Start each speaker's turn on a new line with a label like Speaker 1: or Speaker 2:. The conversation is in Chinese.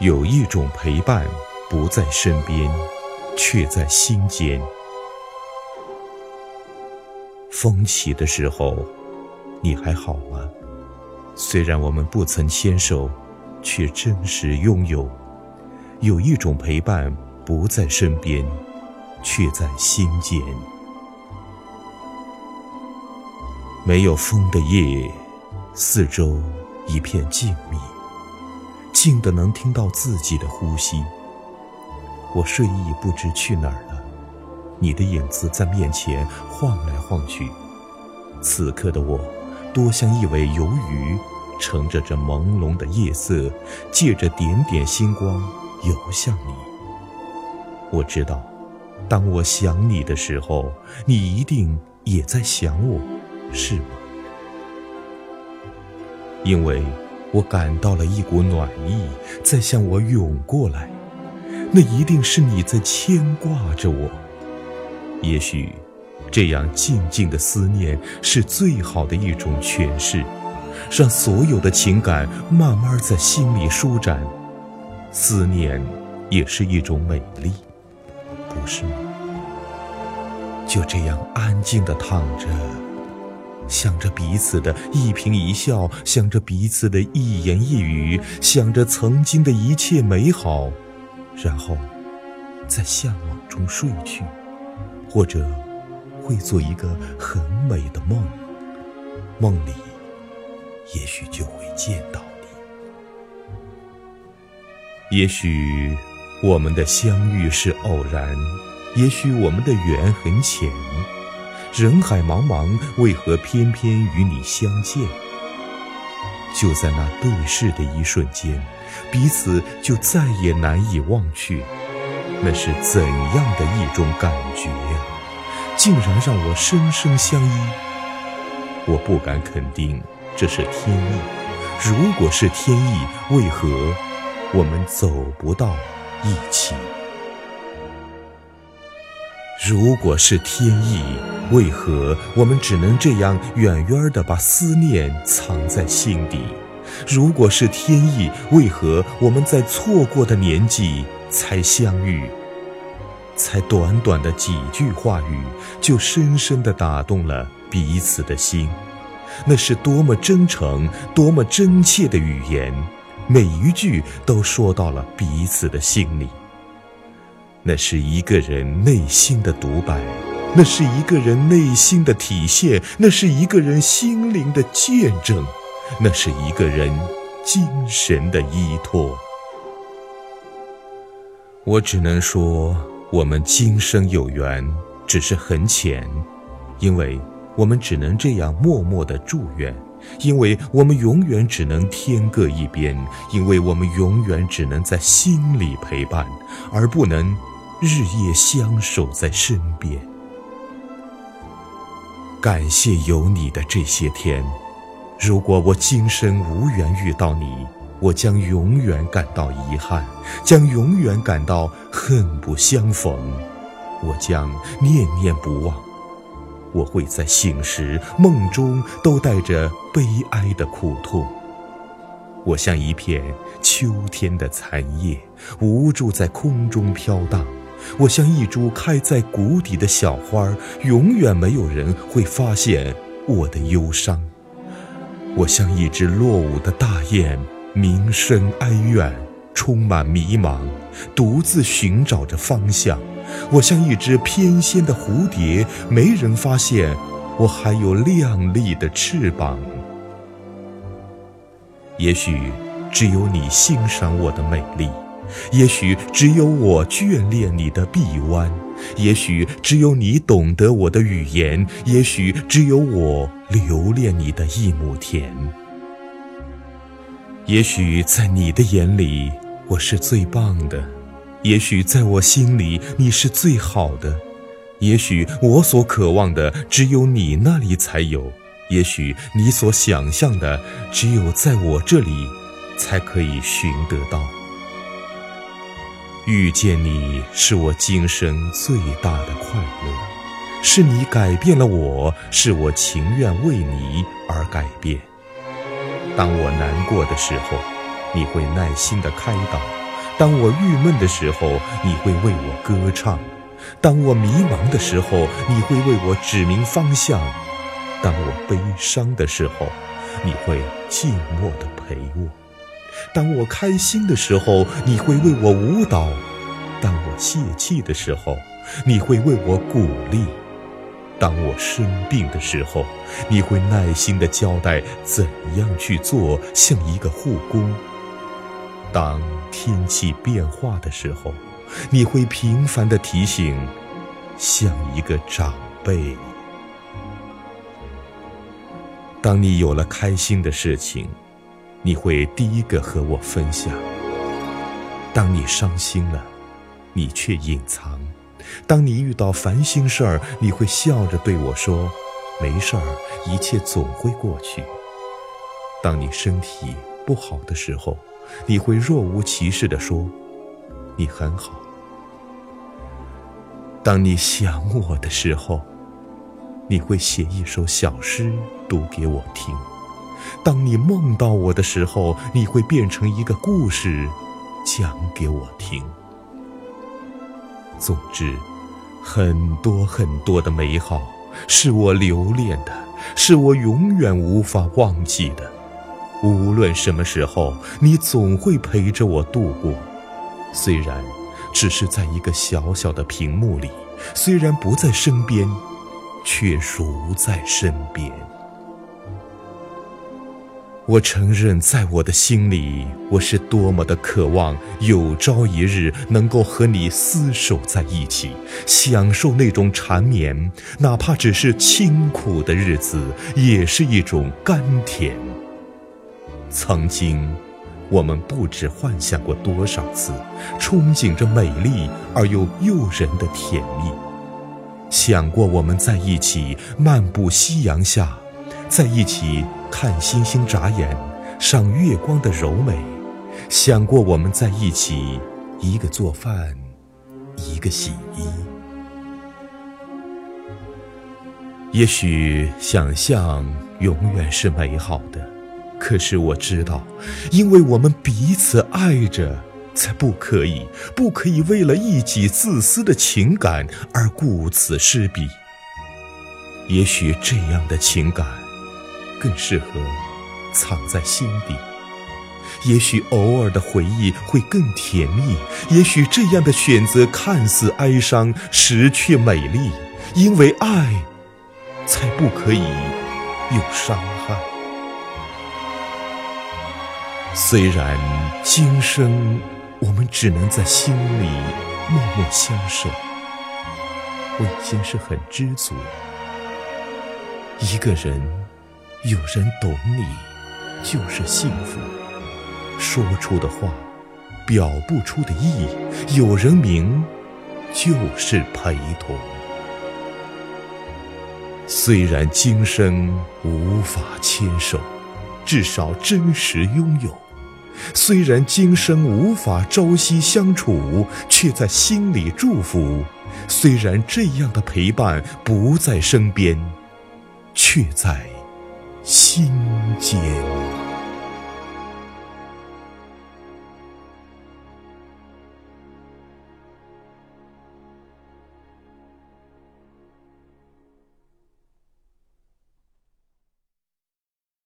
Speaker 1: 有一种陪伴，不在身边，却在心间。风起的时候，你还好吗？虽然我们不曾牵手，却真实拥有。有一种陪伴，不在身边，却在心间。没有风的夜，四周一片静谧。静的能听到自己的呼吸，我睡意不知去哪儿了。你的影子在面前晃来晃去，此刻的我，多像一尾游鱼，乘着这朦胧的夜色，借着点点星光游向你。我知道，当我想你的时候，你一定也在想我，是吗？因为。我感到了一股暖意在向我涌过来，那一定是你在牵挂着我。也许，这样静静的思念是最好的一种诠释，让所有的情感慢慢在心里舒展。思念也是一种美丽，不是吗？就这样安静的躺着。想着彼此的一颦一笑，想着彼此的一言一语，想着曾经的一切美好，然后在向往中睡去，或者会做一个很美的梦，梦里也许就会见到你。也许我们的相遇是偶然，也许我们的缘很浅。人海茫茫，为何偏偏与你相见？就在那对视的一瞬间，彼此就再也难以忘却。那是怎样的一种感觉呀？竟然让我深深相依。我不敢肯定这是天意。如果是天意，为何我们走不到一起？如果是天意，为何我们只能这样远远地把思念藏在心底？如果是天意，为何我们在错过的年纪才相遇？才短短的几句话语，就深深地打动了彼此的心。那是多么真诚、多么真切的语言，每一句都说到了彼此的心里。那是一个人内心的独白，那是一个人内心的体现，那是一个人心灵的见证，那是一个人精神的依托。我只能说，我们今生有缘，只是很浅，因为我们只能这样默默的祝愿，因为我们永远只能天各一边，因为我们永远只能在心里陪伴，而不能。日夜相守在身边，感谢有你的这些天。如果我今生无缘遇到你，我将永远感到遗憾，将永远感到恨不相逢。我将念念不忘，我会在醒时、梦中都带着悲哀的苦痛。我像一片秋天的残叶，无助在空中飘荡。我像一株开在谷底的小花，永远没有人会发现我的忧伤。我像一只落伍的大雁，鸣声哀怨，充满迷茫，独自寻找着方向。我像一只翩跹的蝴蝶，没人发现我还有亮丽的翅膀。也许只有你欣赏我的美丽。也许只有我眷恋你的臂弯，也许只有你懂得我的语言，也许只有我留恋你的一亩田。也许在你的眼里我是最棒的，也许在我心里你是最好的，也许我所渴望的只有你那里才有，也许你所想象的只有在我这里才可以寻得到。遇见你是我今生最大的快乐，是你改变了我，是我情愿为你而改变。当我难过的时候，你会耐心的开导；当我郁闷的时候，你会为我歌唱；当我迷茫的时候，你会为我指明方向；当我悲伤的时候，你会静默的陪我；当我开心的时候，你会为我舞蹈；当我泄气的时候，你会为我鼓励；当我生病的时候，你会耐心地交代怎样去做，像一个护工。当天气变化的时候，你会频繁的提醒，像一个长辈。当你有了开心的事情，你会第一个和我分享；当你伤心了，你却隐藏；当你遇到烦心事儿，你会笑着对我说：“没事儿，一切总会过去。”当你身体不好的时候，你会若无其事地说：“你很好。”当你想我的时候，你会写一首小诗读给我听；当你梦到我的时候，你会变成一个故事讲给我听。总之，很多很多的美好是我留恋的，是我永远无法忘记的。无论什么时候，你总会陪着我度过。虽然只是在一个小小的屏幕里，虽然不在身边，却如在身边。我承认，在我的心里，我是多么的渴望有朝一日能够和你厮守在一起，享受那种缠绵，哪怕只是清苦的日子，也是一种甘甜。曾经，我们不知幻想过多少次，憧憬着美丽而又诱人的甜蜜。想过我们在一起漫步夕阳下，在一起看星星眨眼，赏月光的柔美。想过我们在一起，一个做饭，一个洗衣。也许想象永远是美好的。可是我知道，因为我们彼此爱着，才不可以，不可以为了一己自私的情感而顾此失彼。也许这样的情感，更适合藏在心底。也许偶尔的回忆会更甜蜜。也许这样的选择看似哀伤，实却美丽。因为爱，才不可以有伤害。虽然今生我们只能在心里默默相守，我已经是很知足。一个人有人懂你，就是幸福。说出的话，表不出的意，有人明，就是陪同。虽然今生无法牵手，至少真实拥有。虽然今生无法朝夕相处，却在心里祝福；虽然这样的陪伴不在身边，却在心间。